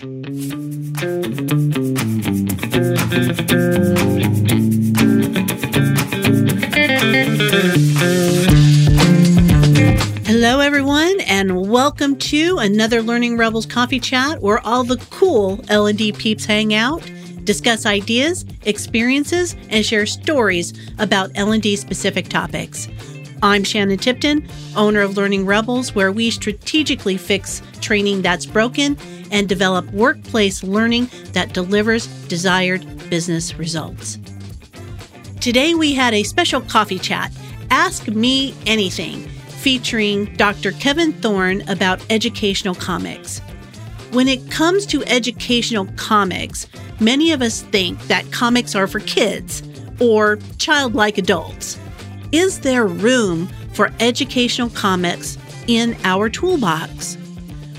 Hello, everyone, and welcome to another Learning Rebels Coffee Chat, where all the cool L&D peeps hang out, discuss ideas, experiences, and share stories about L&D specific topics. I'm Shannon Tipton, owner of Learning Rebels, where we strategically fix training that's broken and develop workplace learning that delivers desired business results. Today, we had a special coffee chat Ask Me Anything featuring Dr. Kevin Thorn about educational comics. When it comes to educational comics, many of us think that comics are for kids or childlike adults. Is there room for educational comics in our toolbox?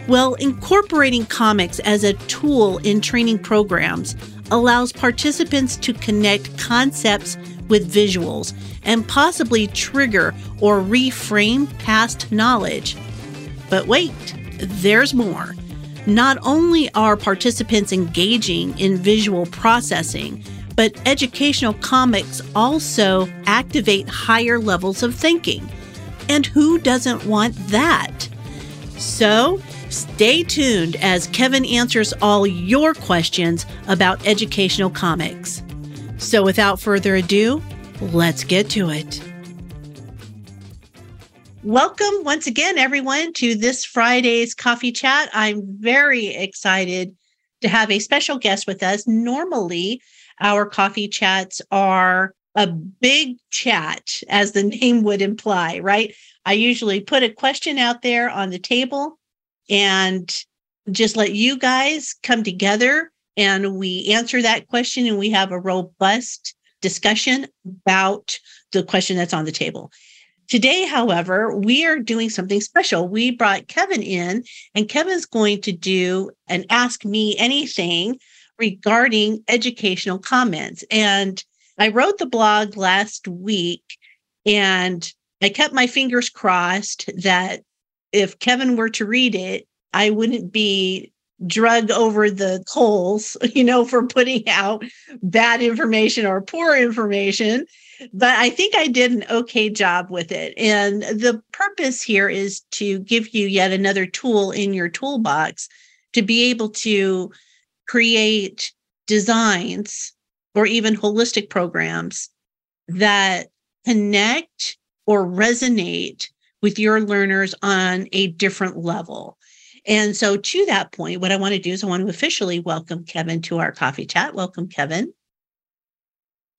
Well, incorporating comics as a tool in training programs allows participants to connect concepts with visuals and possibly trigger or reframe past knowledge. But wait, there's more. Not only are participants engaging in visual processing, but educational comics also activate higher levels of thinking. And who doesn't want that? So, Stay tuned as Kevin answers all your questions about educational comics. So, without further ado, let's get to it. Welcome once again, everyone, to this Friday's coffee chat. I'm very excited to have a special guest with us. Normally, our coffee chats are a big chat, as the name would imply, right? I usually put a question out there on the table and just let you guys come together and we answer that question and we have a robust discussion about the question that's on the table. Today, however, we are doing something special. We brought Kevin in, and Kevin's going to do an Ask Me Anything regarding educational comments. And I wrote the blog last week, and I kept my fingers crossed that if Kevin were to read it, I wouldn't be drug over the coals, you know, for putting out bad information or poor information. But I think I did an okay job with it. And the purpose here is to give you yet another tool in your toolbox to be able to create designs or even holistic programs that connect or resonate with your learners on a different level. And so, to that point, what I want to do is I want to officially welcome Kevin to our coffee chat. Welcome, Kevin.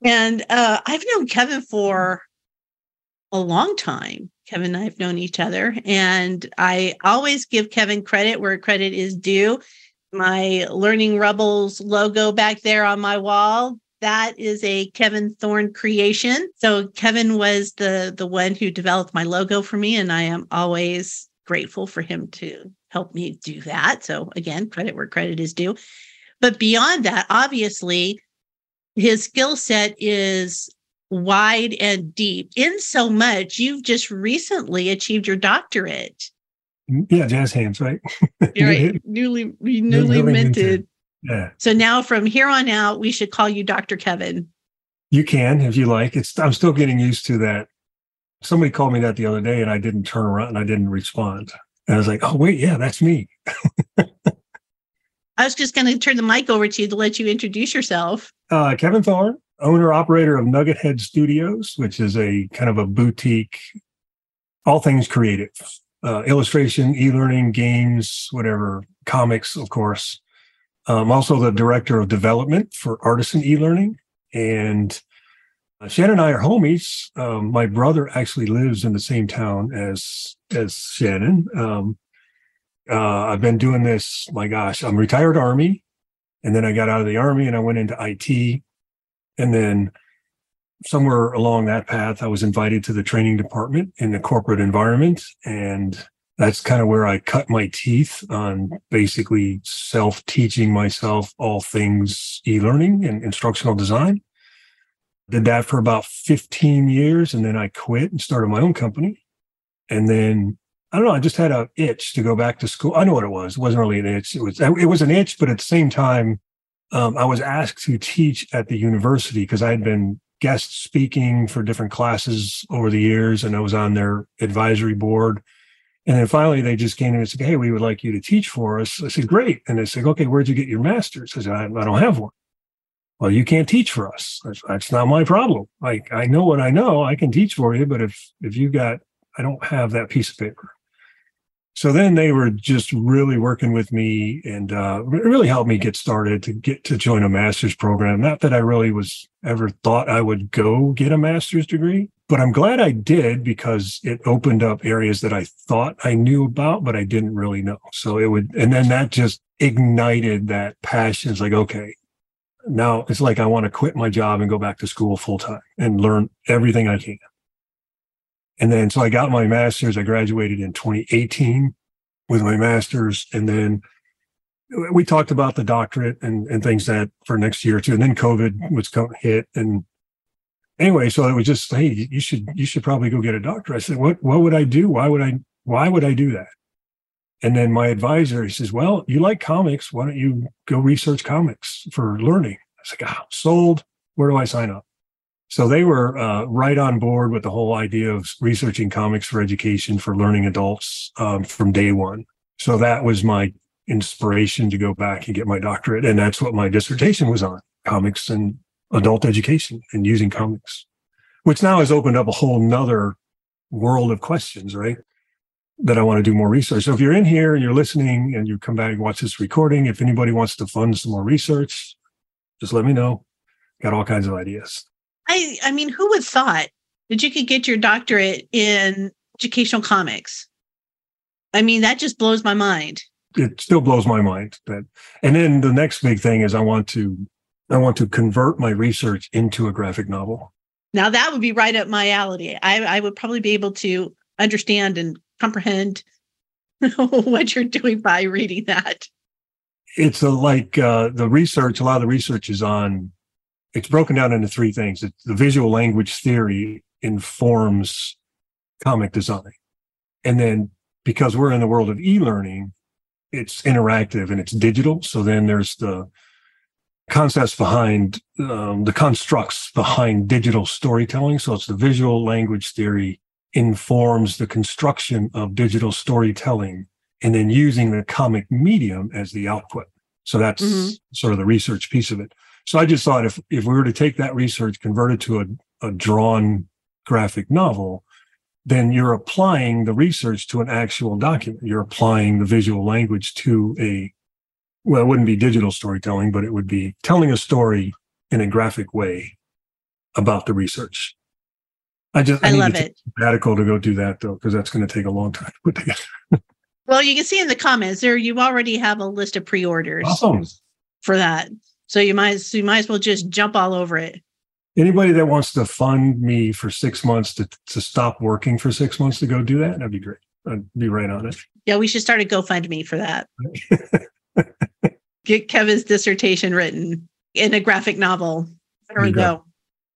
And uh, I've known Kevin for a long time. Kevin and I have known each other, and I always give Kevin credit where credit is due. My Learning Rebels logo back there on my wall that is a Kevin Thorn creation. So Kevin was the the one who developed my logo for me and I am always grateful for him to help me do that. So again, credit where credit is due. But beyond that, obviously his skill set is wide and deep in so much you've just recently achieved your doctorate. Yeah, jazz hands, right? You're right. newly newly, newly minted. minted. Yeah. So now from here on out, we should call you Dr. Kevin. You can if you like. It's I'm still getting used to that. Somebody called me that the other day and I didn't turn around and I didn't respond. And I was like, oh wait, yeah, that's me. I was just going to turn the mic over to you to let you introduce yourself. Uh, Kevin Thorn, owner operator of Nugget Head Studios, which is a kind of a boutique, all things creative, uh, illustration, e-learning, games, whatever, comics, of course. I'm also the director of development for Artisan e-learning. And uh, Shannon and I are homies. Um, my brother actually lives in the same town as as Shannon. Um, uh, I've been doing this. My gosh, I'm retired Army, and then I got out of the Army and I went into IT, and then somewhere along that path, I was invited to the training department in the corporate environment, and that's kind of where I cut my teeth on basically self teaching myself all things e learning and instructional design. Did that for about 15 years and then I quit and started my own company. And then I don't know. I just had a itch to go back to school. I know what it was. It wasn't really an itch. It was it was an itch, but at the same time, um, I was asked to teach at the university because I had been guest speaking for different classes over the years, and I was on their advisory board. And then finally, they just came to me and said, "Hey, we would like you to teach for us." I said, "Great." And they said, "Okay, where'd you get your master's?" I said, "I, I don't have one." Well, you can't teach for us. That's, that's not my problem. Like I know what I know. I can teach for you, but if if you got, I don't have that piece of paper so then they were just really working with me and uh, really helped me get started to get to join a master's program. Not that I really was ever thought I would go get a master's degree, but I'm glad I did because it opened up areas that I thought I knew about, but I didn't really know. So it would, and then that just ignited that passion. It's like, okay, now it's like I want to quit my job and go back to school full time and learn everything I can. And then, so I got my master's. I graduated in 2018 with my master's. And then we talked about the doctorate and, and things that for next year or two. And then COVID was hit. And anyway, so it was just, hey, you should, you should probably go get a doctor. I said, what, what would I do? Why would I, why would I do that? And then my advisor, he says, well, you like comics. Why don't you go research comics for learning? I was like, oh, sold. Where do I sign up? So they were uh, right on board with the whole idea of researching comics for education for learning adults um, from day one. So that was my inspiration to go back and get my doctorate. And that's what my dissertation was on comics and adult education and using comics, which now has opened up a whole nother world of questions, right? That I want to do more research. So if you're in here and you're listening and you come back and watch this recording, if anybody wants to fund some more research, just let me know. Got all kinds of ideas. I I mean, who would thought that you could get your doctorate in educational comics? I mean, that just blows my mind. It still blows my mind. That and then the next big thing is I want to I want to convert my research into a graphic novel. Now that would be right up my alley. I, I would probably be able to understand and comprehend what you're doing by reading that. It's a, like uh, the research. A lot of the research is on it's broken down into three things. It's the visual language theory informs comic design. And then because we're in the world of e-learning, it's interactive and it's digital. So then there's the concepts behind um, the constructs behind digital storytelling. So it's the visual language theory informs the construction of digital storytelling and then using the comic medium as the output. So that's mm-hmm. sort of the research piece of it. So I just thought if if we were to take that research, convert it to a, a drawn graphic novel, then you're applying the research to an actual document. You're applying the visual language to a well, it wouldn't be digital storytelling, but it would be telling a story in a graphic way about the research. I just I, I love it. Radical to go do that though, because that's going to take a long time to put together. well, you can see in the comments there you already have a list of pre-orders awesome. for that. So you might so you might as well just jump all over it. Anybody that wants to fund me for six months to, to stop working for six months to go do that, that'd be great. I'd be right on it. Yeah, we should start a GoFundMe for that. Get Kevin's dissertation written in a graphic novel. There we go.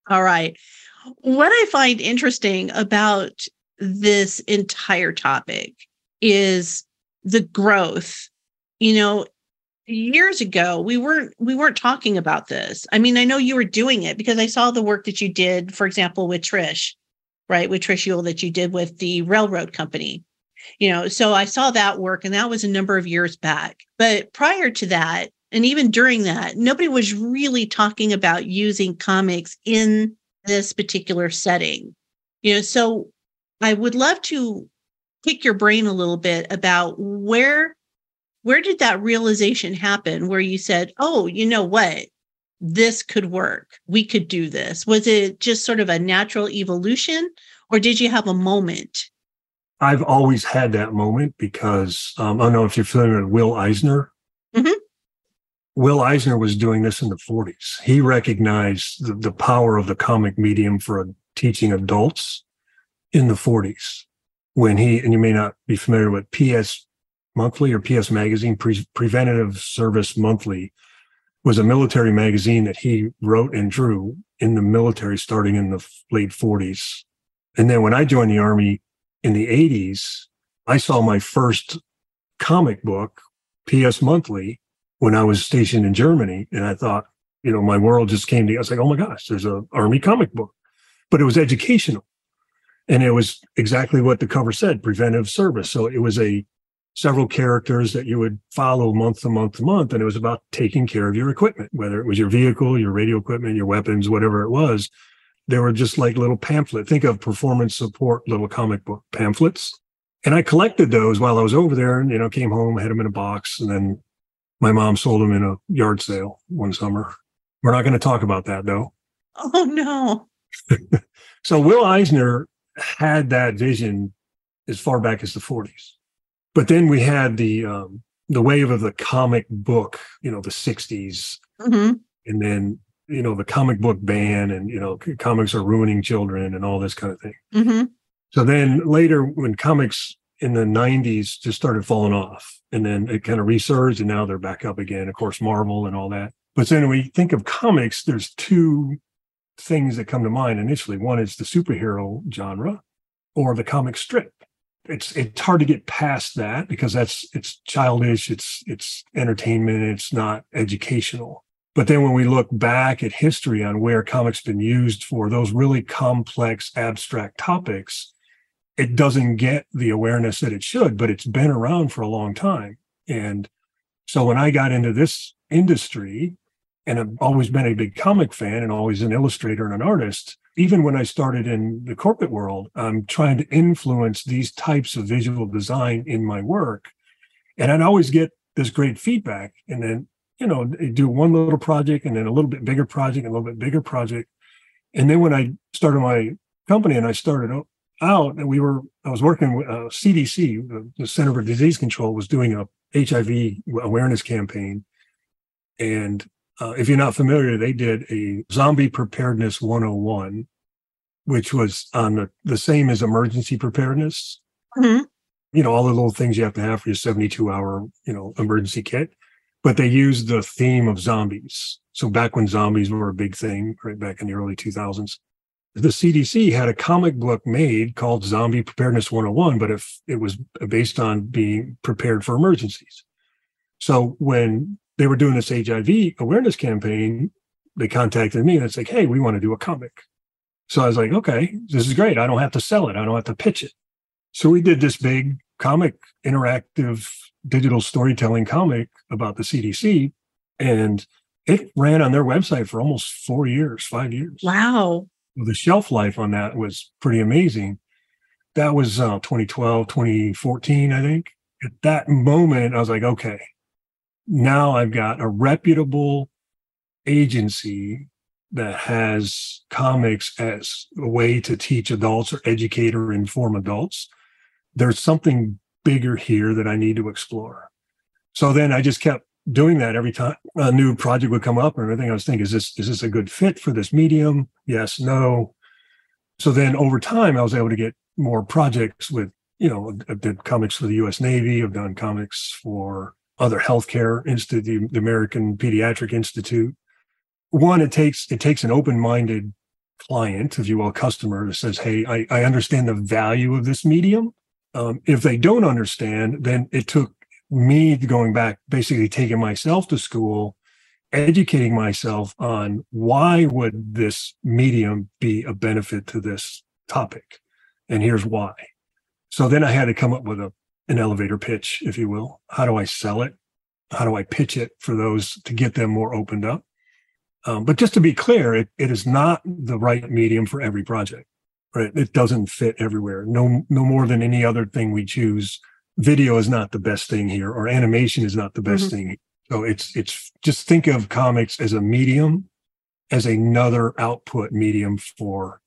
All right. What I find interesting about this entire topic is the growth. You know, years ago we weren't we weren't talking about this. I mean i know you were doing it because i saw the work that you did for example with trish right? With trish Uhl that you did with the railroad company. You know so i saw that work and that was a number of years back. But prior to that and even during that nobody was really talking about using comics in this particular setting. You know so i would love to pick your brain a little bit about where where did that realization happen where you said, oh, you know what? This could work. We could do this. Was it just sort of a natural evolution or did you have a moment? I've always had that moment because um, I don't know if you're familiar with Will Eisner. Mm-hmm. Will Eisner was doing this in the 40s. He recognized the, the power of the comic medium for teaching adults in the 40s when he, and you may not be familiar with PS Monthly or PS Magazine, Pre- Preventative Service Monthly, was a military magazine that he wrote and drew in the military starting in the late 40s. And then when I joined the Army in the 80s, I saw my first comic book, PS Monthly, when I was stationed in Germany. And I thought, you know, my world just came to, I was like, oh my gosh, there's an army comic book, but it was educational. And it was exactly what the cover said, preventive service. So it was a several characters that you would follow month to month to month. And it was about taking care of your equipment, whether it was your vehicle, your radio equipment, your weapons, whatever it was. They were just like little pamphlet. Think of performance support little comic book pamphlets. And I collected those while I was over there and, you know, came home, had them in a box. And then my mom sold them in a yard sale one summer. We're not going to talk about that though. Oh, no. so Will Eisner had that vision as far back as the 40s. But then we had the um, the wave of the comic book, you know, the 60s. Mm-hmm. And then, you know, the comic book ban and, you know, comics are ruining children and all this kind of thing. Mm-hmm. So then later, when comics in the 90s just started falling off, and then it kind of resurged, and now they're back up again. Of course, Marvel and all that. But then when we think of comics, there's two things that come to mind initially. One is the superhero genre or the comic strip. It's it's hard to get past that because that's it's childish, it's it's entertainment, it's not educational. But then when we look back at history on where comics been used for those really complex abstract topics, it doesn't get the awareness that it should, but it's been around for a long time. And so when I got into this industry, and I've always been a big comic fan and always an illustrator and an artist. Even when I started in the corporate world, I'm trying to influence these types of visual design in my work. And I'd always get this great feedback. And then, you know, do one little project and then a little bit bigger project, a little bit bigger project. And then when I started my company and I started out, and we were, I was working with uh, CDC, the Center for Disease Control, was doing a HIV awareness campaign. And uh, if you're not familiar, they did a zombie preparedness 101, which was on the, the same as emergency preparedness. Mm-hmm. You know, all the little things you have to have for your 72 hour, you know, emergency kit. But they used the theme of zombies. So back when zombies were a big thing, right back in the early 2000s, the CDC had a comic book made called Zombie Preparedness 101, but if it was based on being prepared for emergencies. So when they were doing this HIV awareness campaign. They contacted me and it's like, hey, we want to do a comic. So I was like, okay, this is great. I don't have to sell it. I don't have to pitch it. So we did this big comic, interactive digital storytelling comic about the CDC. And it ran on their website for almost four years, five years. Wow. The shelf life on that was pretty amazing. That was uh, 2012, 2014, I think. At that moment, I was like, okay, now I've got a reputable agency that has comics as a way to teach adults or educate or inform adults. There's something bigger here that I need to explore. So then I just kept doing that every time a new project would come up or everything. I was thinking, is this is this a good fit for this medium? Yes, no. So then over time, I was able to get more projects with, you know, I did comics for the US Navy, I've done comics for other healthcare institute, the American Pediatric Institute. One, it takes it takes an open-minded client, if you will, customer that says, "Hey, I, I understand the value of this medium." Um, if they don't understand, then it took me going back, basically taking myself to school, educating myself on why would this medium be a benefit to this topic, and here's why. So then I had to come up with a an elevator pitch, if you will. How do I sell it? How do I pitch it for those to get them more opened up? Um, but just to be clear, it, it is not the right medium for every project, right? It doesn't fit everywhere. No, no more than any other thing we choose. Video is not the best thing here, or animation is not the best mm-hmm. thing. So it's it's just think of comics as a medium, as another output medium for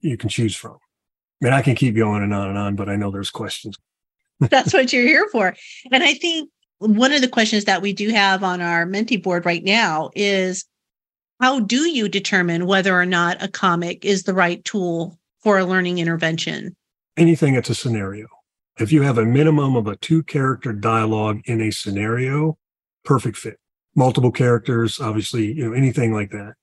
you can choose from. I mean, I can keep going and on and on, but I know there's questions. That's what you're here for. And I think one of the questions that we do have on our Menti board right now is how do you determine whether or not a comic is the right tool for a learning intervention? Anything that's a scenario. If you have a minimum of a two character dialogue in a scenario, perfect fit. Multiple characters, obviously, you know, anything like that.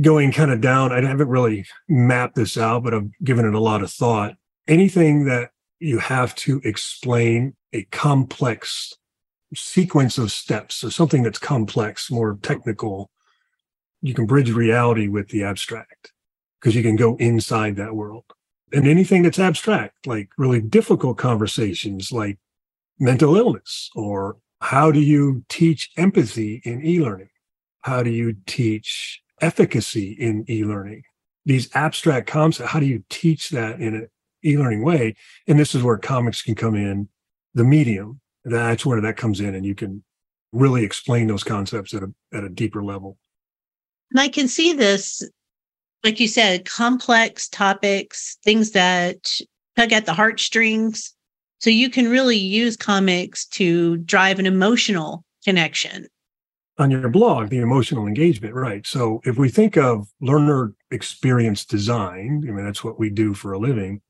Going kind of down, I haven't really mapped this out, but I've given it a lot of thought. Anything that you have to explain a complex sequence of steps. So something that's complex, more technical. You can bridge reality with the abstract because you can go inside that world. And anything that's abstract, like really difficult conversations like mental illness or how do you teach empathy in e-learning? How do you teach efficacy in e-learning? These abstract concepts, how do you teach that in an e-learning way? And this is where comics can come in, the medium. That's where that comes in and you can really explain those concepts at a at a deeper level. And I can see this, like you said, complex topics, things that tug at the heartstrings. So you can really use comics to drive an emotional connection. On your blog, the emotional engagement, right? So if we think of learner experience design, I mean, that's what we do for a living.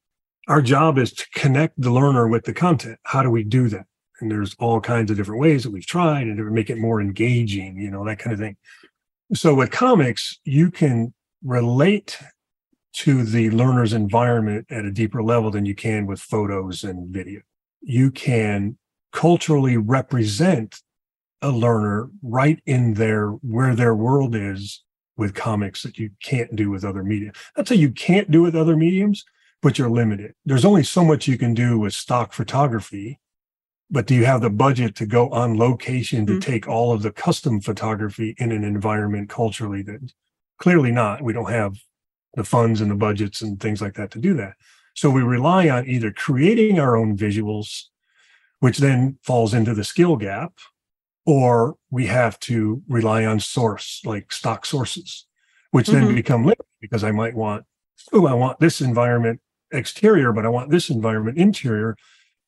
Our job is to connect the learner with the content. How do we do that? And there's all kinds of different ways that we've tried and to make it more engaging, you know, that kind of thing. So with comics, you can relate to the learner's environment at a deeper level than you can with photos and video. You can culturally represent a learner right in their where their world is with comics that you can't do with other media. That's how you can't do with other mediums, but you're limited. There's only so much you can do with stock photography, but do you have the budget to go on location to mm-hmm. take all of the custom photography in an environment culturally that clearly not. We don't have the funds and the budgets and things like that to do that. So we rely on either creating our own visuals, which then falls into the skill gap, or we have to rely on source, like stock sources, which mm-hmm. then become limited because I might want, oh, I want this environment exterior, but I want this environment interior.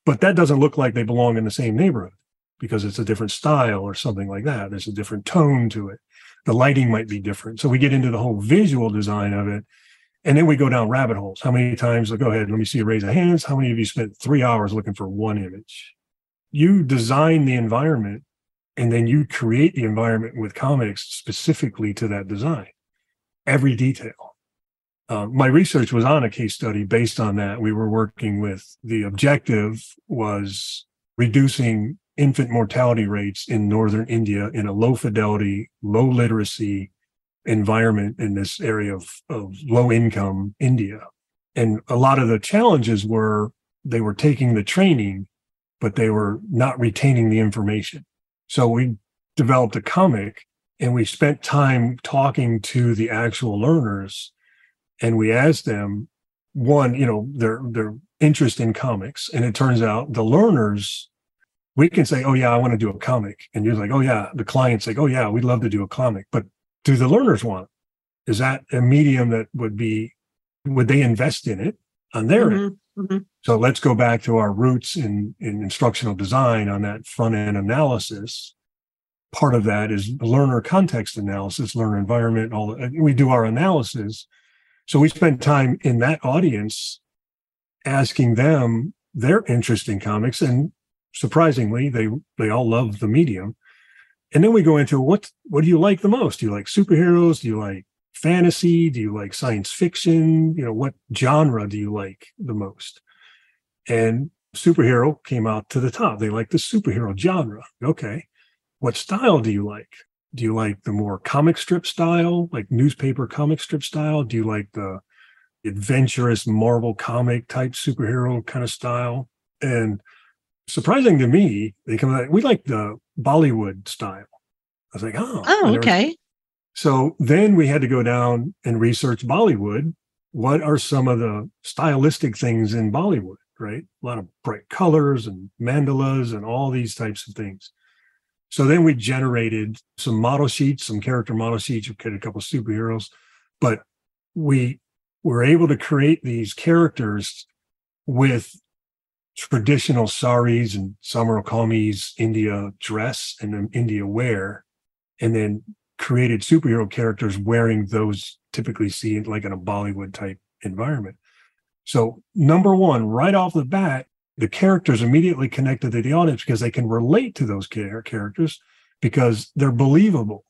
But that doesn't look like they belong in the same neighborhood because it's a different style or something like that. There's a different tone to it the lighting might be different. So we get into the whole visual design of it. And then we go down rabbit holes. How many times, go ahead, let me see a raise of hands. How many of you spent three hours looking for one image? You design the environment and then you create the environment with comics specifically to that design, every detail. Um, my research was on a case study based on that. We were working with the objective was reducing infant mortality rates in northern India in a low fidelity, low literacy environment in this area of, of low income India. And a lot of the challenges were they were taking the training, but they were not retaining the information. So we developed a comic and we spent time talking to the actual learners and we asked them one, you know, their their interest in comics. And it turns out the learners we can say, oh, yeah, I want to do a comic. And you're like, oh, yeah. The client's like, oh, yeah, we'd love to do a comic. But do the learners want it? Is that a medium that would be, would they invest in it on their mm-hmm. end? Mm-hmm. So let's go back to our roots in, in instructional design on that front end analysis. Part of that is learner context analysis, learner environment, all we do our analysis. So we spend time in that audience asking them their interest in comics and surprisingly, they they all love the medium. And then we go into what what do you like the most? Do you like superheroes? Do you like fantasy? Do you like science fiction? You know, what genre do you like the most? And superhero came out to the top. They like the superhero genre. Okay. What style do you like? Do you like the more comic strip style, like newspaper comic strip style? Do you like the adventurous Marvel comic type superhero kind of style? And surprising to me, they come out, we like the Bollywood style. I was like, oh, oh, okay. So then we had to go down and research Bollywood. What are some of the stylistic things in Bollywood, right? A lot of bright colors and mandalas and all these types of things. So then we generated some model sheets, some character model sheets, we created a couple of superheroes, but we were able to create these characters with traditional saris and salwar kameez India dress and India wear, and then created superhero characters wearing those typically seen like in a Bollywood type environment. So, number one, right off the bat, the characters immediately connected to the audience because they can relate to those characters because they're believable.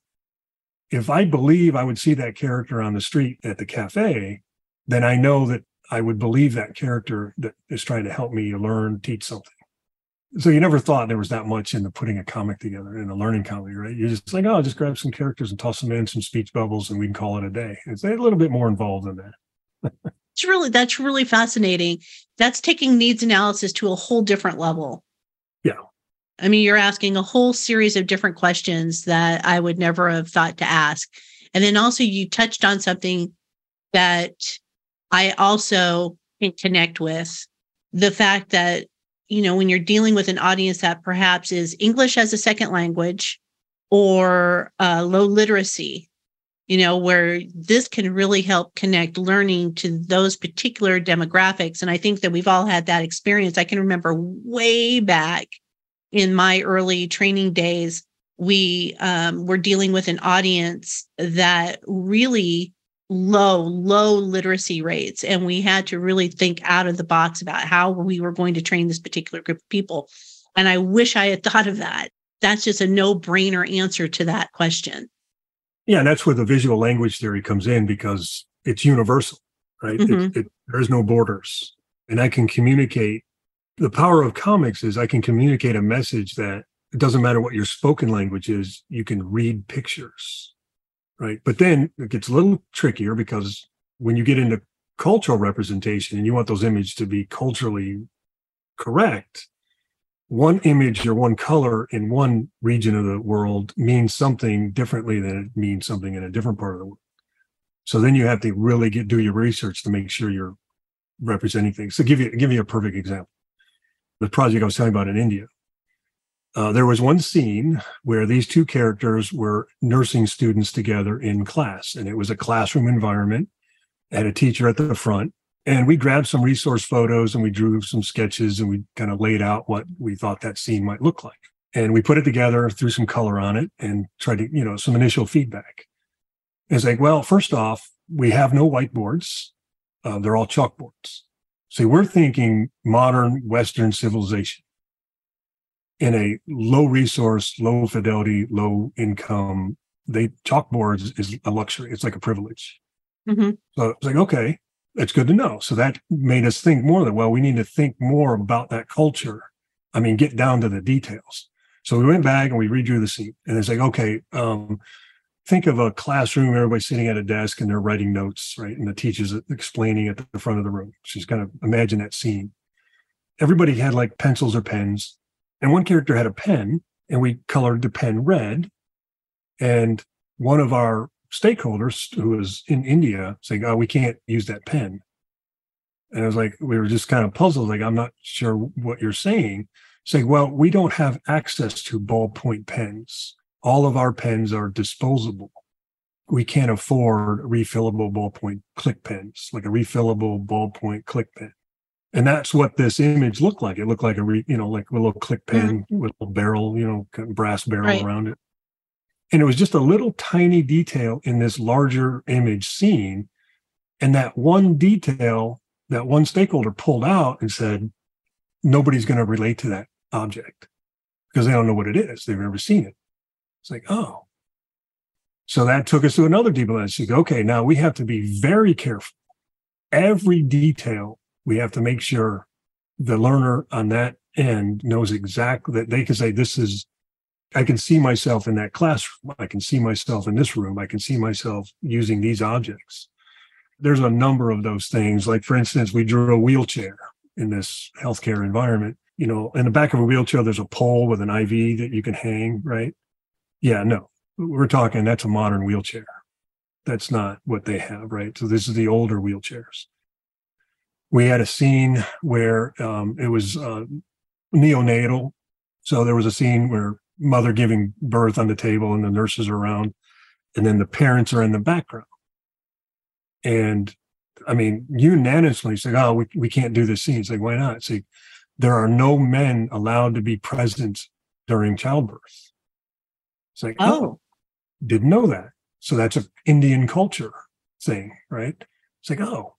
If I believe I would see that character on the street at the cafe, then I know that I would believe that character that is trying to help me learn, teach something. So you never thought there was that much into putting a comic together in a learning comedy, right? You're just like, oh, I'll just grab some characters and toss them in some speech bubbles and we can call it a day. It's a little bit more involved than that. it's really that's really fascinating. That's taking needs analysis to a whole different level. Yeah. I mean, you're asking a whole series of different questions that I would never have thought to ask. And then also you touched on something that I also can connect with the fact that, you know, when you're dealing with an audience that perhaps is English as a second language or uh, low literacy, you know, where this can really help connect learning to those particular demographics. And I think that we've all had that experience. I can remember way back in my early training days, we um, were dealing with an audience that really low, low literacy rates. And we had to really think out of the box about how we were going to train this particular group of people. And I wish I had thought of that. That's just a no brainer answer to that question. Yeah, and that's where the visual language theory comes in because it's universal, right? Mm-hmm. It, it, there's no borders. And I can communicate. The power of comics is I can communicate a message that it doesn't matter what your spoken language is, you can read pictures right? But then it gets a little trickier because when you get into cultural representation and you want those images to be culturally correct, one image or one color in one region of the world means something differently than it means something in a different part of the world. So then you have to really get do your research to make sure you're representing things. So give you give you a perfect example. The project I was telling about in India uh, there was one scene where these two characters were nursing students together in class, and it was a classroom environment. Had a teacher at the front, and we grabbed some resource photos and we drew some sketches and we kind of laid out what we thought that scene might look like. And we put it together, threw some color on it, and tried to, you know, some initial feedback. It's like, well, first off, we have no whiteboards; uh, they're all chalkboards. So we're thinking modern Western civilization in a low resource, low fidelity, low income, they chalkboards is a luxury. It's like a privilege. Mm-hmm. So it's like, okay, that's good to know. So that made us think more that, well, we need to think more about that culture. I mean, get down to the details. So we went back and we redrew the scene. And it's like, okay, um, think of a classroom, everybody sitting at a desk and they're writing notes, right? And the teacher's explaining at the front of the room. She's kind of imagine that scene. Everybody had like pencils or pens and one character had a pen, and we colored the pen red. And one of our stakeholders, who was in India, saying, "Oh, we can't use that pen." And I was like, we were just kind of puzzled. Like, I'm not sure what you're saying. Saying, well, we don't have access to ballpoint pens. All of our pens are disposable. We can't afford refillable ballpoint click pens, like a refillable ballpoint click pen and that's what this image looked like. It looked like a re, you know like a little click pen mm-hmm. with a barrel, you know, brass barrel right. around it. And it was just a little tiny detail in this larger image scene. And that one detail, that one stakeholder pulled out and said, nobody's going to relate to that object because they don't know what it is. They've never seen it. It's like, oh. So that took us to another deep level. Okay, now we have to be very careful. Every detail we have to make sure the learner on that end knows exactly that they can say, this is, I can see myself in that classroom. I can see myself in this room. I can see myself using these objects. There's a number of those things. Like, for instance, we drew a wheelchair in this healthcare environment. You know, in the back of a wheelchair, there's a pole with an IV that you can hang, right? Yeah, no, we're talking that's a modern wheelchair. That's not what they have, right? So this is the older wheelchairs we had a scene where um, it was uh, neonatal. So there was a scene where mother giving birth on the table and the nurses are around, and then the parents are in the background. And I mean, unanimously say, "Oh, we, we can't do this scene." It's like, why not? See, there are no men allowed to be present during childbirth. It's like, oh, oh didn't know that. So that's an Indian culture thing, right? It's like, oh,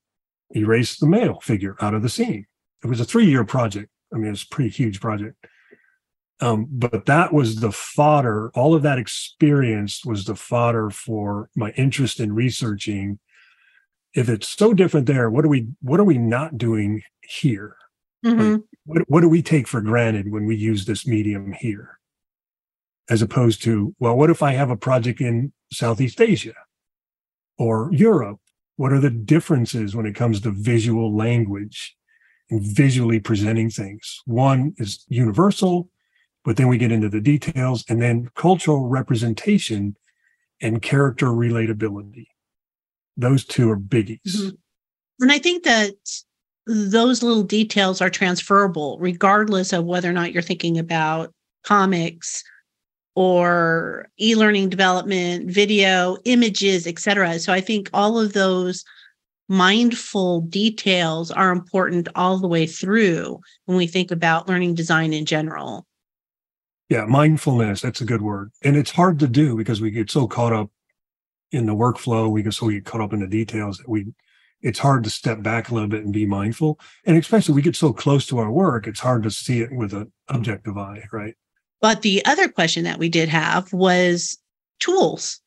erase the male figure out of the scene. It was a three year project. I mean, it's a pretty huge project. Um, but that was the fodder. All of that experience was the fodder for my interest in researching if it's so different there, what are we what are we not doing here? Mhm. Like, what what do we take for granted when we use this medium here? As opposed to, well, what if I have a project in Southeast Asia or Europe? What are the differences when it comes to visual language and visually presenting things? One is universal, but then we get into the details and then cultural representation and character relatability. Those two are biggies. Mhm. And I think that those little details are transferable regardless of whether or not you're thinking about comics or e-learning development, video, images, etc. So I think all of those mindful details are important all the way through when we think about learning design in general. Yeah, mindfulness, that's a good word. And it's hard to do because we get so caught up in the workflow, we get so we get caught up in the details that we it's hard to step back a little bit and be mindful. And especially we get so close to our work, it's hard to see it with an objective eye, right? But the other question that we did have was tools.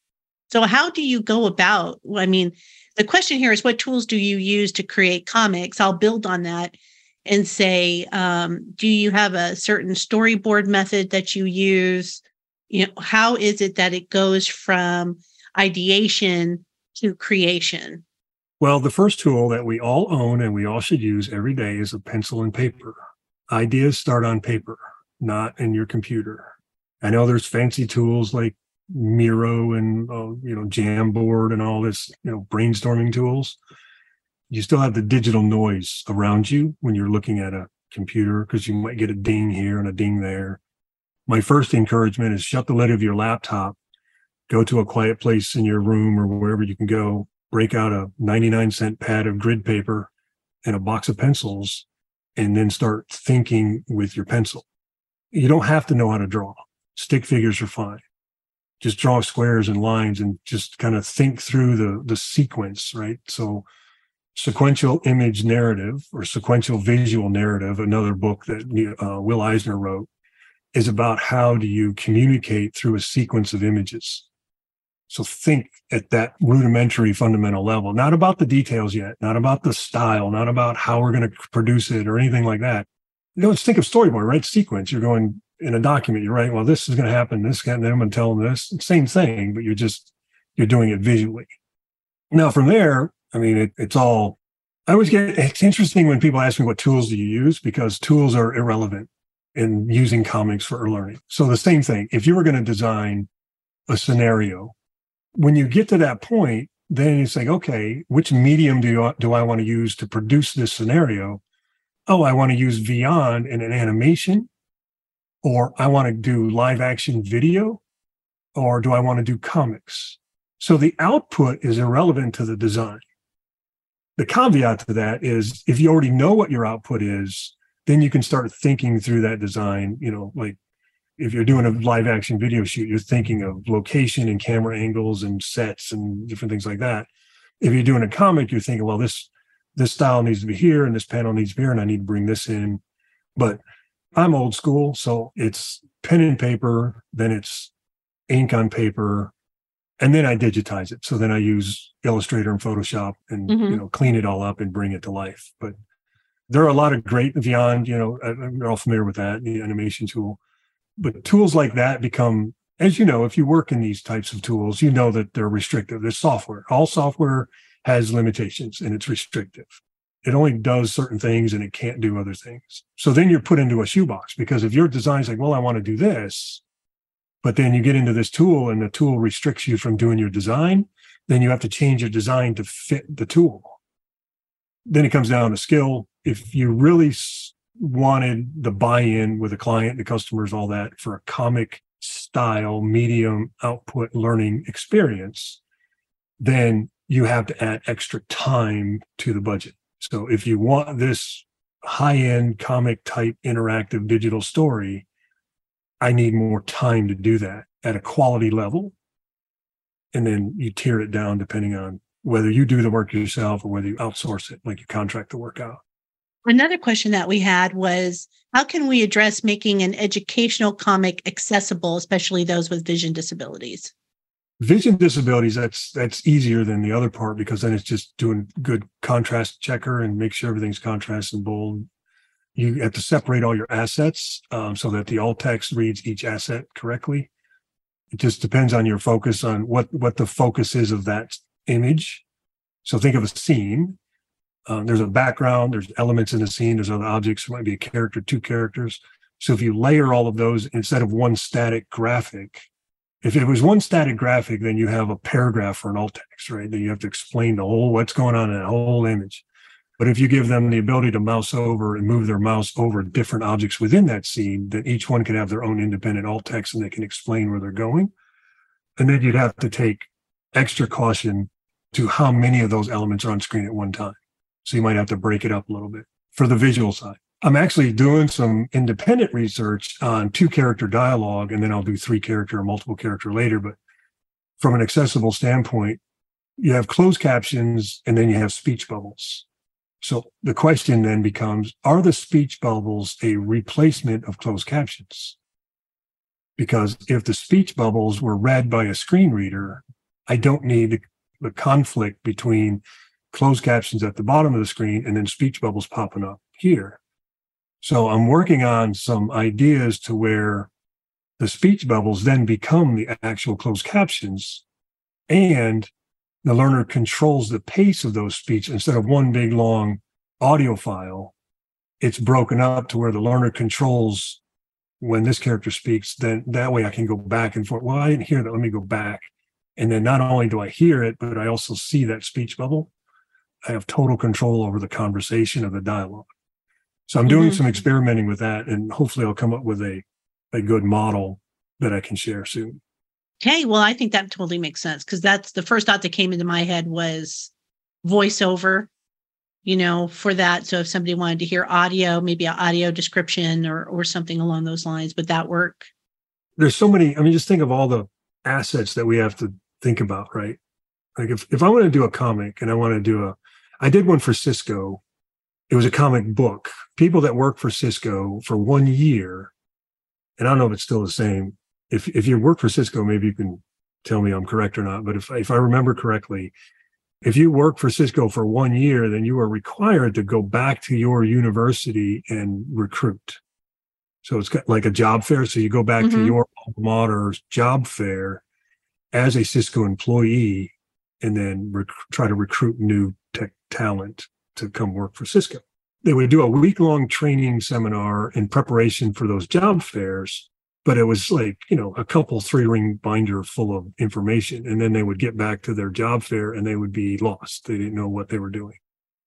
So, how do you go about? I mean, the question here is what tools do you use to create comics? I'll build on that and say, um, do you have a certain storyboard method that you use? You know, how is it that it goes from ideation to creation? Well, the first tool that we all own and we all should use every day is a pencil and paper. Ideas start on paper, not in your computer. I know there's fancy tools like Miro and uh, you know Jamboard and all this you know brainstorming tools. You still have the digital noise around you when you're looking at a computer because you might get a ding here and a ding there. My first encouragement is shut the lid of your laptop, go to a quiet place in your room or wherever you can go, break out a 99 cent pad of grid paper and a box of pencils, and then start thinking with your pencil. You don't have to know how to draw. Stick figures are fine. Just draw squares and lines and just kind of think through the, the sequence, right? So sequential image narrative or sequential visual narrative, another book that uh, Will Eisner wrote, is about how do you communicate through a sequence of images. So think at that rudimentary fundamental level, not about the details yet, not about the style, not about how we're going to produce it or anything like that. You know, let's think of storyboard, right? Sequence. You're going in a document, you're writing, well, this is going to happen, this, and I'm going to tell them this. Same thing, but you're just, you're doing it visually. Now from there, I mean, it, it's all, I always get, it's interesting when people ask me what tools do you use because tools are irrelevant in using comics for learning. So the same thing, if you were going to design a scenario, when you get to that point, then it's like, okay, which medium do you, do I want to use to produce this scenario? Oh, I want to use Vyond in an animation, or I want to do live action video, or do I want to do comics? So the output is irrelevant to the design. The caveat to that is if you already know what your output is, then you can start thinking through that design, you know, like if you're doing a live action video shoot, you're thinking of location and camera angles and sets and different things like that. If you're doing a comic, you're thinking, well, this this style needs to be here and this panel needs to be here, and I need to bring this in. But I'm old school, so it's pen and paper, then it's ink on paper, and then I digitize it. So then I use Illustrator and Photoshop and Mhm. you know clean it all up and bring it to life. But there are a lot of great Vyond you know, you're all familiar with that, the animation tool. But tools like that become, as you know, if you work in these types of tools, you know that they're restrictive. There's software. All software has limitations and it's restrictive. It only does certain things and it can't do other things. So then you're put into a shoebox because if your design's like, well, I want to do this, but then you get into this tool and the tool restricts you from doing your design, then you have to change your design to fit the tool. Then it comes down to skill. If you really wanted the buy-in with the client, the customers, all that for a comic style medium output learning experience, then you have to add extra time to the budget. So if you want this high-end comic type interactive digital story, I need more time to do that at a quality level. And then you tear it down depending on whether you do the work yourself or whether you outsource it, like you contract the work out. Another question that we had was how can we address making an educational comic accessible, especially those with vision disabilities? Vision disabilities, that's that's easier than the other part because then it's just doing good contrast checker and make sure everything's contrast and bold. You have to separate all your assets um, so that the alt text reads each asset correctly. It just depends on your focus on what what the focus is of that image. So think of a scene. Um, there's a background. There's elements in the scene. There's other objects. There might be a character, two characters. So if you layer all of those instead of one static graphic, if it was one static graphic, then you have a paragraph for an alt text, right? Then you have to explain the whole what's going on in that whole image. But if you give them the ability to mouse over and move their mouse over different objects within that scene, then each one can have their own independent alt text and they can explain where they're going. And then you'd have to take extra caution to how many of those elements are on screen at one time. So you might have to break it up a little bit for the visual side. I'm actually doing some independent research on two character dialogue, and then I'll do three character or multiple character later. But from an accessible standpoint, you have closed captions and then you have speech bubbles. So the question then becomes Are the speech bubbles a replacement of closed captions? Because if the speech bubbles were read by a screen reader, I don't need the, conflict between closed captions at the bottom of the screen and then speech bubbles popping up here. So I'm working on some ideas to where the speech bubbles then become the actual closed captions and the learner controls the pace of those speech instead of one big long audio file it's broken up to where the learner controls when this character speaks then that way i can go back and forth. Well i didn't hear that. Let me go back. And then not only do i hear it but i also see that speech bubble. I have total control over the conversation of the dialogue. So I'm doing mm-hmm. some experimenting with that, and hopefully I'll come up with a a good model that I can share soon. Okay, well, I think that totally makes sense because that's the first thought that came into my head was voiceover, you know, for that. So if somebody wanted to hear audio, maybe an audio description or or something along those lines, would that work? There's so many. I mean, just think of all the assets that we have to think about, right? Like if if I want to do a comic and I want to do a, I did one for Cisco it was a comic book. People that work for Cisco for one year, and I don't know if it's still the same. If if you work for Cisco, maybe you can tell me I'm correct or not. But if if I remember correctly, if you work for Cisco for one year, then you are required to go back to your university and recruit. So it's like a job fair. So you go back mm-hmm. to your alma mater's job fair as a Cisco employee, and then rec- try to recruit new tech talent to come work for Cisco. They would do a week long training seminar in preparation for those job fairs, but it was like, you know, a couple three ring binder full of information. And then they would get back to their job fair and they would be lost. They didn't know what they were doing.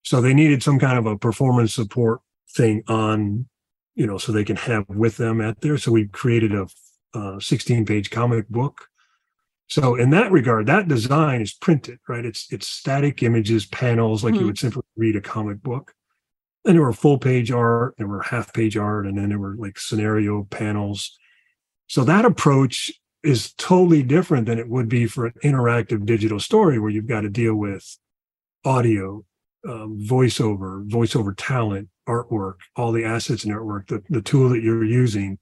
So they needed some kind of a performance support thing on, you know, so they can have with them at there. So we created a uh, 16 page comic book so in that regard, that design is printed, right? It's it's static images, panels, like mm-hmm. you would simply read a comic book. And there were full page art, there were half page art, and then there were like scenario panels. So that approach is totally different than it would be for an interactive digital story where you've got to deal with audio, um, voiceover, voiceover talent, artwork, all the assets in artwork, the, the tool that you're using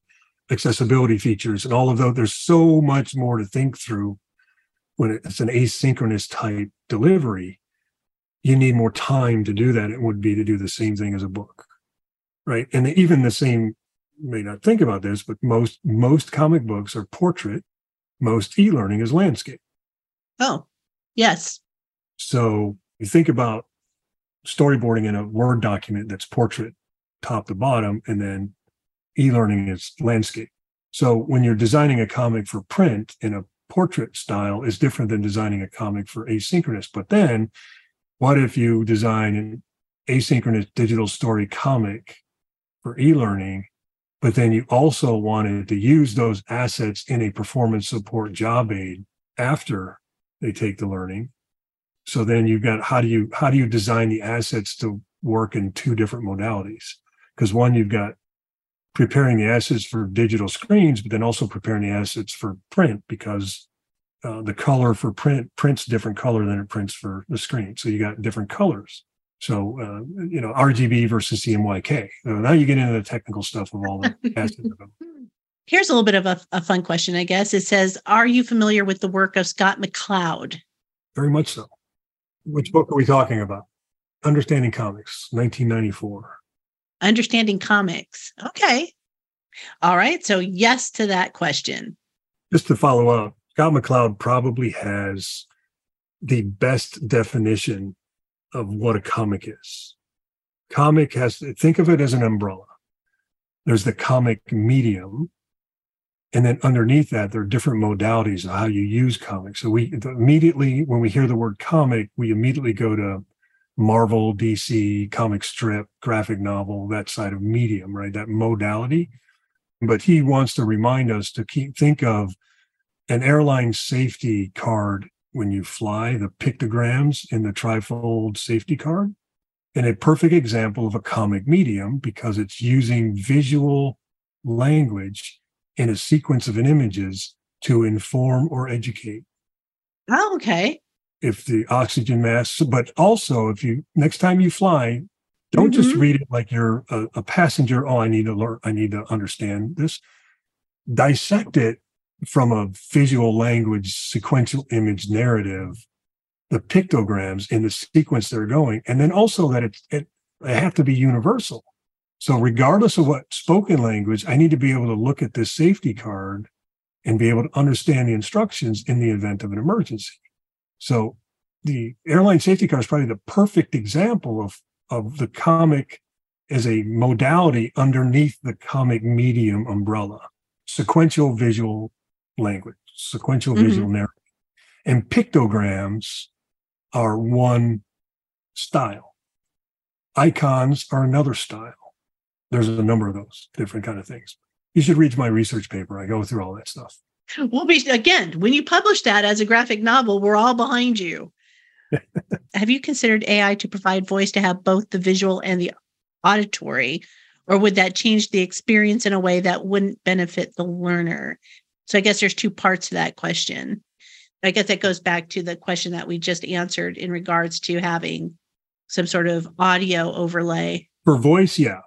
accessibility features and all of those. There's so much more to think through when it's an asynchronous type delivery. You need more time to do that. It would be to do the same thing as a book, right? And even the same may not think about this, but most most comic books are portrait. Most e-learning is landscape. Oh, yes. So you think about storyboarding in a Word document that's portrait top to bottom, and then e-learning is landscape. So when you're designing a comic for print in a portrait style is different than designing a comic for asynchronous. But then what if you design an asynchronous digital story comic for e-learning, but then you also wanted to use those assets in a performance support job aid after they take the learning. So then you've got how do you how do you design the assets to work in two different modalities? Because one, you've got preparing the assets for digital screens, but then also preparing the assets for print because uh, the color for print prints different color than it prints for the screen. So you got different colors. So uh, you know RGB versus CMYK. Uh, now you get into the technical stuff of all the. Here's a little bit of a, a fun question, I guess. It says, Are you familiar with the work of Scott McCloud? Very much so. Which book are we talking about? Understanding Comics, 1994. Understanding Comics. Okay. All right. So, yes to that question. Just to follow up, Scott McCloud probably has the best definition of what a comic is. Comic has, think of it as an umbrella. There's the comic medium, and then underneath that, there are different modalities of how you use comics. So we immediately, when we hear the word comic, we immediately go to Marvel, DC, comic strip, graphic novel, that side of medium, right? That modality. But he wants to remind us to keep think of an airline safety card when you fly, the pictograms in the trifold safety card, and a perfect example of a comic medium because it's using visual language in a sequence of images to inform or educate. Oh, okay. If the oxygen mask, but also if you next time you fly, don't mm-hmm. just read it like you're a, a passenger. Oh, I need to learn. I need to understand this. Dissect it from a visual language sequential image narrative the pictograms in the sequence they're going and then also that it, it, they have to be universal. So regardless of what spoken language i need to be able to look at this safety card and be able to understand the instructions in the event of an emergency. So the airline safety card is probably the perfect example of of the comic as a modality underneath the comic medium umbrella sequential visual language, sequential mm-hmm. visual narrative. And pictograms are one style. Icons are another style. There's a number of those different kind of things. You should read my research paper. I go through all that stuff. We'll be again when you publish that as a graphic novel, we're all behind you. have you considered AI to provide voice to have both the visual and the auditory, or would that change the experience in a way that wouldn't benefit the learner? So I guess there's two parts to that question. I guess that goes back to the question that we just answered in regards to having some sort of audio overlay. For voice, yeah.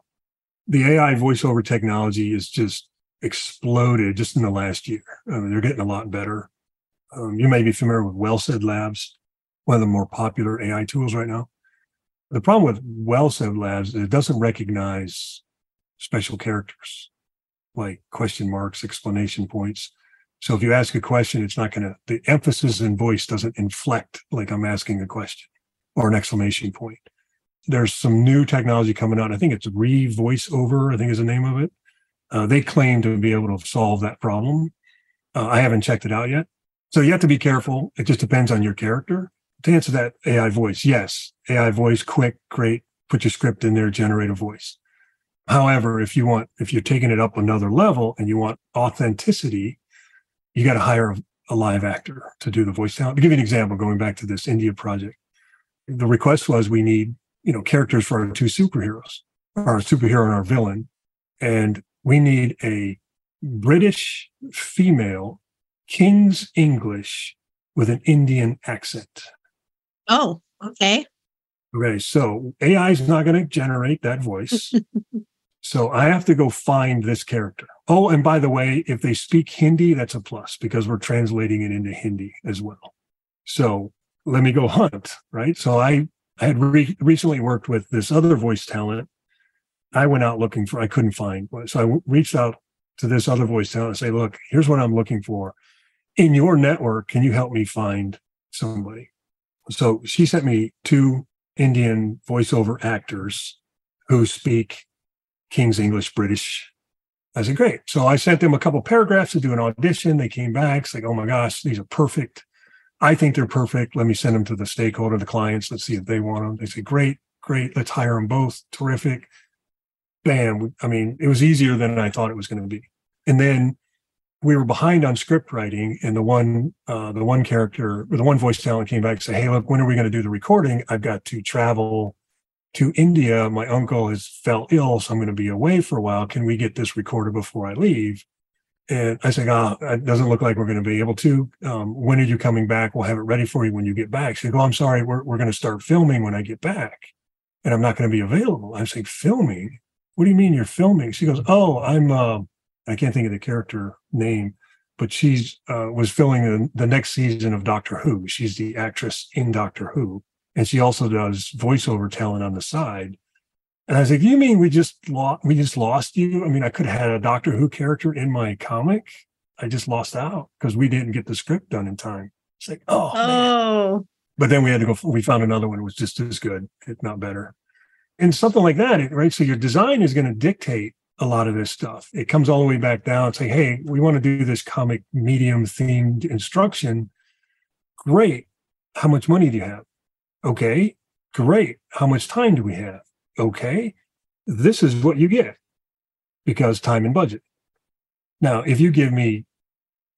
The AI voiceover technology is just exploded just in the last year. I mean, they're getting a lot better. Um, you may be familiar with WellSaid Labs, one of the more popular AI tools right now. The problem with WellSaid Labs is it doesn't recognize special characters like question marks, explanation points. So if you ask a question, it's not going to, the emphasis in voice doesn't inflect like I'm asking a question or an exclamation point. There's some new technology coming out. I think it's Re VoiceOver, I think is the name of it. Uh, they claim to be able to solve that problem. Uh, I haven't checked it out yet. So you have to be careful. It just depends on your character. To answer that AI voice, yes, AI voice, quick, great. Put your script in there, generate a voice. However, if you want, if you're taking it up another level and you want authenticity, you got to hire a, a, live actor to do the voice talent. To give you an example, going back to this India project, the request was we need, you know, characters for our two superheroes, our superhero and our villain. And we need a British female King's English with an Indian accent. Oh, okay. Okay, so AI is not going to generate that voice. So I have to go find this character. Oh, and by the way, if they speak Hindi, that's a plus because we're translating it into Hindi as well. So let me go hunt, right? So I, I had re- recently worked with this other voice talent. I went out looking for, I couldn't find. So I w- reached out to this other voice talent and say, look, here's what I'm looking for. In your network, can you help me find somebody? So she sent me two Indian voiceover actors who speak King's English British. I said, great. So I sent them a couple paragraphs to do an audition. They came back. It's like, oh my gosh, these are perfect. I think they're perfect. Let me send them to the stakeholder, the clients. Let's see if they want them. They say, great, great. Let's hire them both. Terrific. Bam. I mean, it was easier than I thought it was going to be. And then we were behind on script writing and the one uh, the one character the one voice talent came back and said hey look when are we going to do the recording i've got to travel to India. My uncle has fell ill, so I'm going to be away for a while. Can we get this recorded before I leave? And I said, oh, it doesn't look like we're going to be able to. Um, when are you coming back? We'll have it ready for you when you get back. She said, oh, I'm sorry, we're, we're going to start filming when I get back and I'm not going to be available. I'm saying, filming? What do you mean you're filming? She goes, oh, I'm, uh, I can't think of the character name, but she's uh, was filling the, the next season of Doctor Who. She's the actress in Doctor Who, and she also does voiceover talent on the side. And I was like, "You mean we just lost? We just lost you? I mean, I could have had a Doctor Who character in my comic. I just lost out because we didn't get the script done in time." It's like, "Oh, oh." Man. But then we had to go. We found another one. It was just as good, if not better. And something like that, right? So your design is going to dictate a lot of this stuff. It comes all the way back down. and Say, hey, we want to do this comic medium themed instruction. Great. How much money do you have? Okay. Great. How much time do we have? Okay. This is what you get because time and budget. Now, if you give me,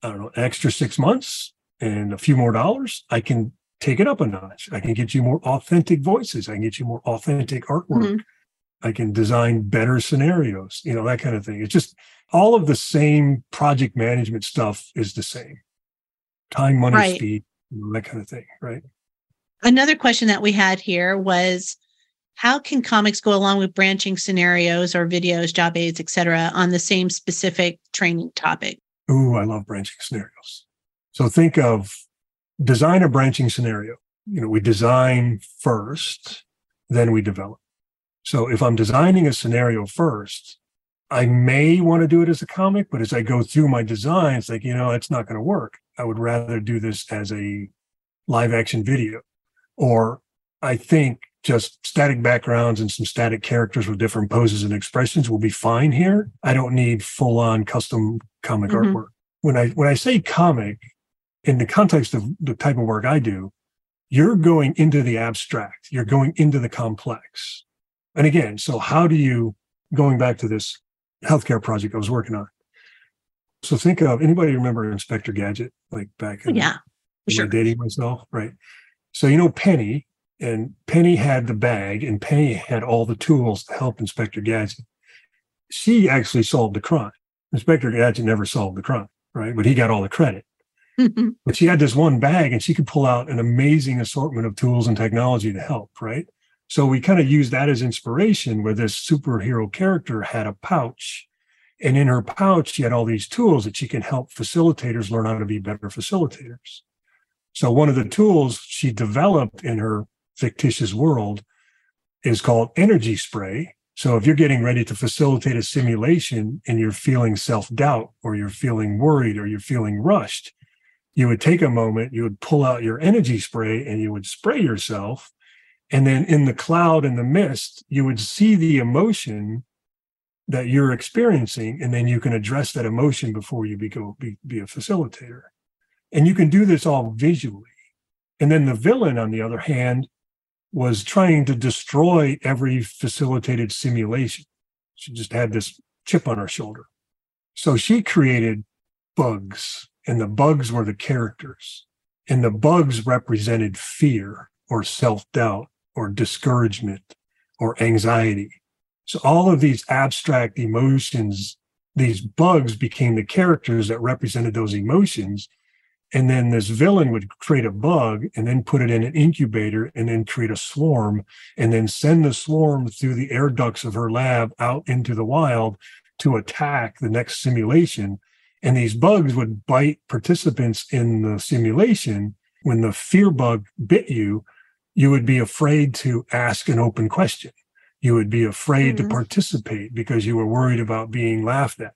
I don't know, extra six months and a few more dollars, I can take it up a notch. I can get you more authentic voices. I can get you more authentic artwork. Mm-hmm. I can design better scenarios, you know, that kind of thing. It's just all of the same project management stuff is the same time, money, right. speed, you know, that kind of thing. Right. Another question that we had here was how can comics go along with branching scenarios or videos, job aids, etc., on the same specific training topic? Ooh, I love branching scenarios. So think of design a branching scenario. You know, we design first, then we develop. So if I'm designing a scenario first, I may want to do it as a comic, but as I go through my designs, like, you know, it's not going to work. I would rather do this as a live action video. Or I think just static backgrounds and some static characters with different poses and expressions will be fine here. I don't need full on custom comic mm-hmm. artwork. When I when I say comic, in the context of the type of work I do, you're going into the abstract, you're going into the complex. And again, so how do you, going back to this healthcare project I was working on? So think of anybody remember Inspector Gadget, like back in yeah, sure. dating myself, right? So you know Penny, and Penny had the bag, and Penny had all the tools to help Inspector Gadget. She actually solved the crime. Inspector Gadget never solved the crime, right? But he got all the credit. but she had this one bag and she could pull out an amazing assortment of tools and technology to help, right? So we kind of used that as inspiration where this superhero character had a pouch. And in her pouch, she had all these tools that she can help facilitators learn how to be better facilitators. So one of the tools she developed in her fictitious world is called energy spray. So if you're getting ready to facilitate a simulation and you're feeling self doubt or you're feeling worried or you're feeling rushed, you would take a moment, you would pull out your energy spray and you would spray yourself. And then in the cloud and the mist, you would see the emotion that you're experiencing. And then you can address that emotion before you be, go, be, be a facilitator. And you can do this all visually. And then the villain, on the other hand, was trying to destroy every facilitated simulation. She just had this chip on her shoulder. So she created bugs and the bugs were the characters and the bugs represented fear or self-doubt or discouragement or anxiety so all of these abstract emotions these bugs became the characters that represented those emotions and then this villain would create a bug and then put it in an incubator and then create a swarm and then send the swarm through the air ducts of her lab out into the wild to attack the next simulation and these bugs would bite participants in the simulation. When the fear bug bit you, you would be afraid to ask an open question. You would be afraid mm-hmm. to participate because you were worried about being laughed at.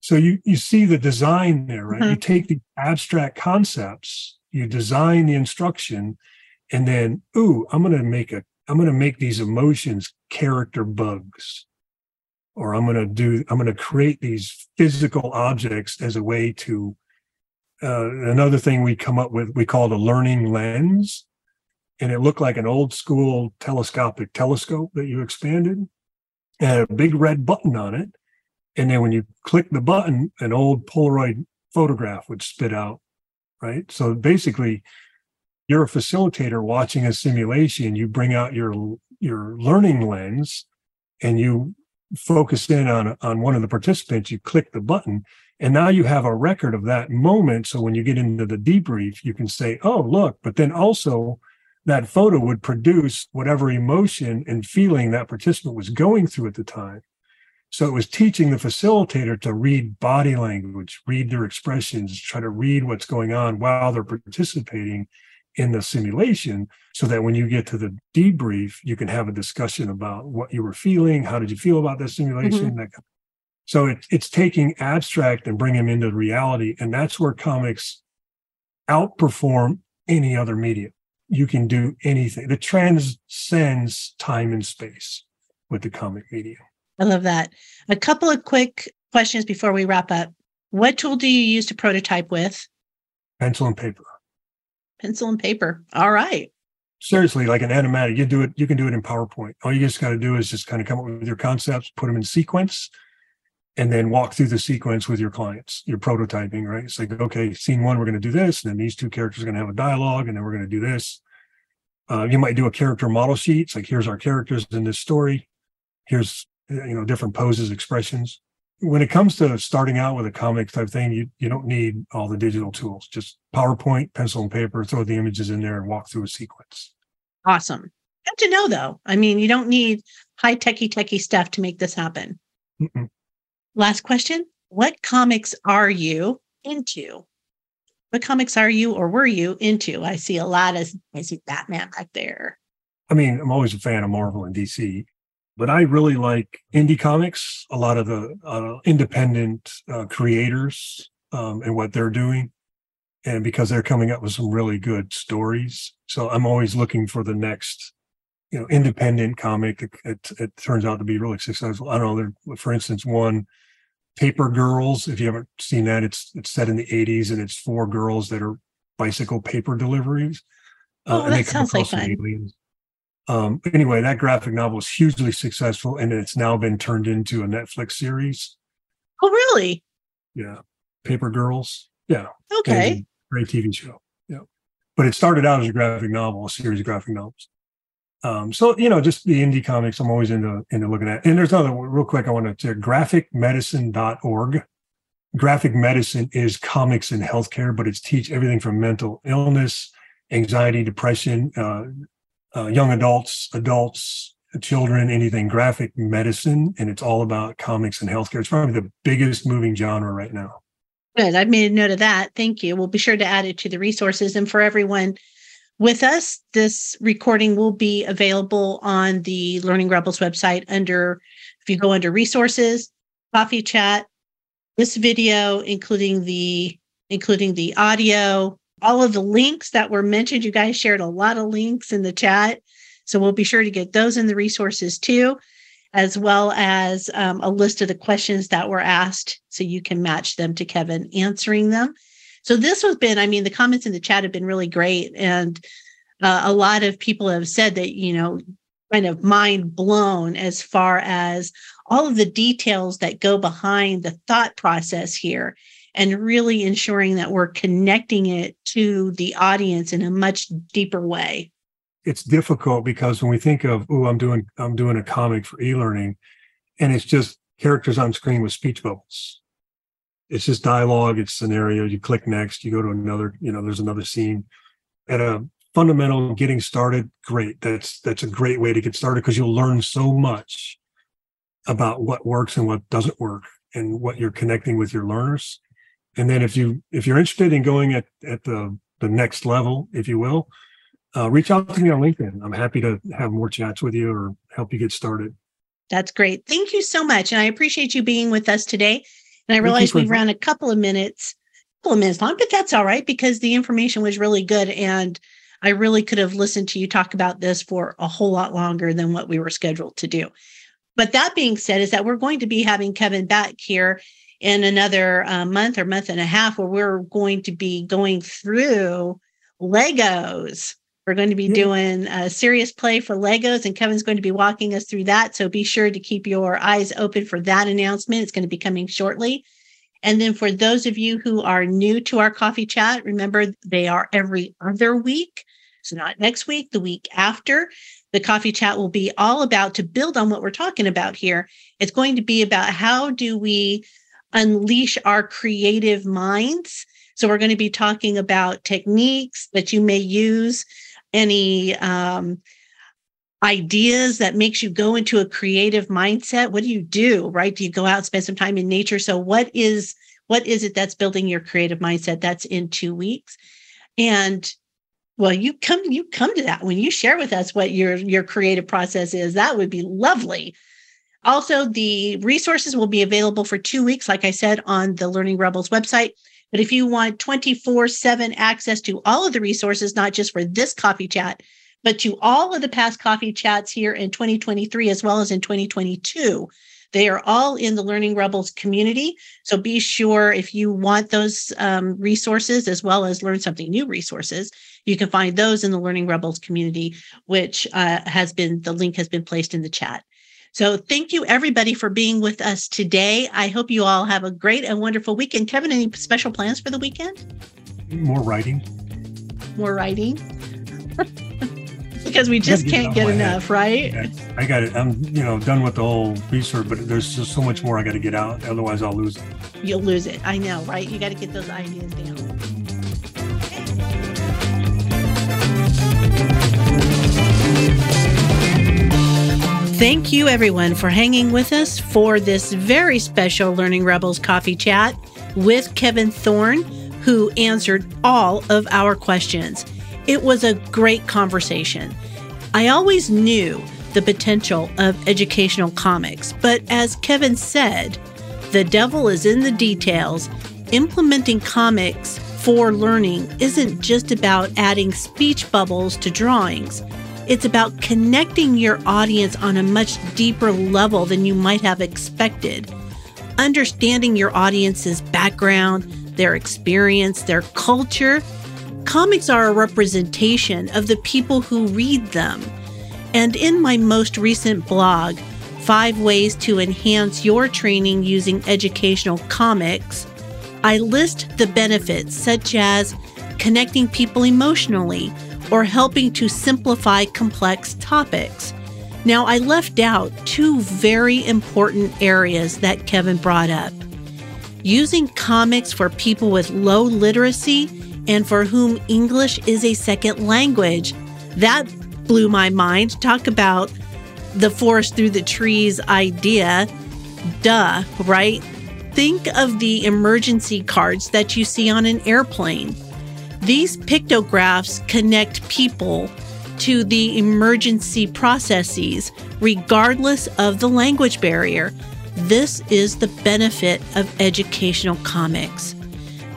So you, you see the design there, right? Mm-hmm. You take the abstract concepts, you design the instruction, and then, ooh, I'm going to make a, I'm going to make these emotions character bugs or I'm going to do, I'm going to create these physical objects as a way to. Uh, another thing we come up with, we called a learning lens, and it looked like an old school telescopic telescope that you expanded, and a big red button on it. And then when you click the button, an old Polaroid photograph would spit out, right? So basically, you're a facilitator watching a simulation. You bring out your your learning lens, and you focus in on on one of the participants, you click the button, and now you have a record of that moment. So when you get into the debrief, you can say, "Oh, look!" But then also, that photo would produce whatever emotion and feeling that participant was going through at the time. So it was teaching the facilitator to read body language, read their expressions, try to read what's going on while they're participating in the simulation so that when you get to the debrief, you can have a discussion about what you were feeling. How did you feel about that simulation? Mm-hmm. That so it, it's taking abstract and bring them into reality. And that's where comics outperform any other media. You can do anything. It transcends time and space with the comic medium. I love that. A couple of quick questions before we wrap up. What tool do you use to prototype with? Pencil and paper. Pencil and paper. All right. Seriously, like an animatic, you do it, you can do it in PowerPoint. All you just got to do is just kind of come up with your concepts, put them in sequence, and then walk through the sequence with your clients. You're prototyping, right? It's like, okay, scene one, we're going to do this, and then these two characters are going to have a dialogue, and then we're going to do this. Uh, you might do a character model sheet. It's like, here's our characters in this story. Here's you know different poses, expressions. When it comes to starting out with a comic type thing, you you don't need all the digital tools. Just PowerPoint, pencil and paper, throw the images in there, and walk through a sequence. Awesome. Good to know, though. I mean, you don't need high techy techy stuff to make this happen. Mm-mm. Last question What comics are you into? What comics are you or were you into? I see a lot of, I see Batman back there. I mean, I'm always a fan of Marvel and DC, but I really like indie comics, a lot of the uh, independent uh, creators um, and what they're doing. And because they're coming up with some really good stories. So I'm always looking for the next you know independent comic it, it, it, turns out to be really successful i don't know there, for instance one paper girls if you haven't seen that it's it's set in the 80s and it's four girls that are bicycle paper deliveries uh, oh, that sounds like fun. Aliens. Um, anyway that graphic novel is hugely successful and it's now been turned into a netflix series. Oh really? Yeah. Paper girls. Yeah. Okay. Great tv show. Yeah. But it started out as a graphic novel a series of graphic novels. Um, so you know, just the indie comics I'm always into into looking at. And there's another real quick I want to graphicmedicine.org. Graphic medicine is comics in healthcare, but it's teach everything from mental illness, anxiety, depression, uh, uh, young adults, adults, children, anything graphic medicine, and it's all about comics and healthcare. It's probably the biggest moving genre right now. Good. I've made a note of that. Thank you. We'll be sure to add it to the resources. And for everyone with us. This recording will be available on the Learning Rebels website under, if you go under resources, coffee chat, this video, including the including the audio, all of the links that were mentioned. You guys shared a lot of links in the chat. So we'll be sure to get those in the resources too, as well as um, a list of the questions that were asked so you can match them to Kevin answering them. So this has been, I mean, the comments in the chat have been really great. And uh, a lot of people have said that, you know, kind of mind blown as far as all of the details that go behind the thought process here and really ensuring that we're connecting it to the audience in a much deeper way. It's difficult because when we think of oh i'm doing i'm doing a comic for e-learning and it's just characters on screen with speech bubbles. It's just dialogue it's scenario you click next you go to another you know there's another scene. At a fundamental getting started great that's that's a great way to get started because you'll learn so much about what works and what doesn't work and what you're connecting with your learners and then if you if you're interested in going at at the the next level if you will uh, reach out to me on linkedin i'm happy to have more chats with you or help you get started that's great thank you so much and i appreciate you being with us today and I realize we ran a couple of minutes, a couple of minutes long, but that's all right because the information was really good. And I really could have listened to you talk about this for a whole lot longer than what we were scheduled to do. But that being said, is that we're going to be having Kevin back here in another uh, month or month and a half where we're going to be going through Legos. We're going to be doing a serious play for Legos, and Kevin's going to be walking us through that. So be sure to keep your eyes open for that announcement. It's going to be coming shortly. And then for those of you who are new to our coffee chat, remember they are every other week. So not next week, the week after. The coffee chat will be all about to build on what we're talking about here. It's going to be about how do we unleash our creative minds. So we're going to be talking about techniques that you may use any um, ideas that makes you go into a creative mindset? What do you do, right? Do you go out and spend some time in nature? So what is what is it that's building your creative mindset? That's in 2 weeks. And well, you come you come to that when you share with us what your your creative process is. That would be lovely. Also, the resources will be available for 2 weeks like I said on the Learning Rebels website. But if you want 24 7 access to all of the resources, not just for this coffee chat, but to all of the past coffee chats here in 2023 as well as in 2022, they are all in the Learning Rebels community. So be sure if you want those um, resources as well as learn something new resources, you can find those in the Learning Rebels community, which uh, has been the link has been placed in the chat. So thank you everybody for being with us today. I hope you all have a great and wonderful weekend. Kevin, any special plans for the weekend? More writing. More writing. because we just can't get enough, head. right? Yeah, I got it. I'm, you know, done with the whole research, but there's just so much more I got to get out. Otherwise, I'll lose it. You'll lose it. I know, right? You got to get those ideas down. Thank you, everyone, for hanging with us for this very special Learning Rebels coffee chat with Kevin Thorn, who answered all of our questions. It was a great conversation. I always knew the potential of educational comics, but as Kevin said, the devil is in the details. Implementing comics for learning isn't just about adding speech bubbles to drawings. It's about connecting your audience on a much deeper level than you might have expected. Understanding your audience's background, their experience, their culture. Comics are a representation of the people who read them. And in my most recent blog, Five Ways to Enhance Your Training Using Educational Comics, I list the benefits such as connecting people emotionally, or helping to simplify complex topics. Now, I left out two very important areas that Kevin brought up using comics for people with low literacy and for whom English is a second language. That blew my mind. Talk about the forest through the trees idea. Duh, right? Think of the emergency cards that you see on an airplane. These pictographs connect people to the emergency processes, regardless of the language barrier. This is the benefit of educational comics.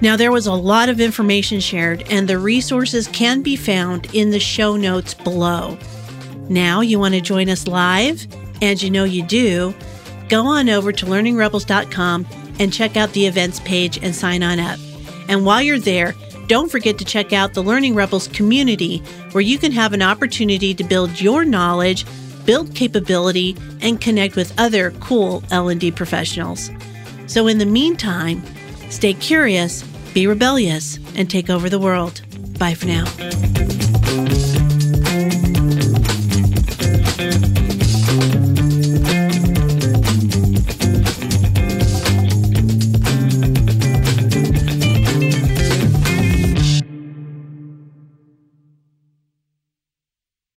Now, there was a lot of information shared, and the resources can be found in the show notes below. Now, you want to join us live? And you know you do. Go on over to learningrebels.com and check out the events page and sign on up. And while you're there, don't forget to check out the Learning Rebels community, where you can have an opportunity to build your knowledge, build capability, and connect with other cool L&D professionals. So in the meantime, stay curious, be rebellious, and take over the world. Bye for now.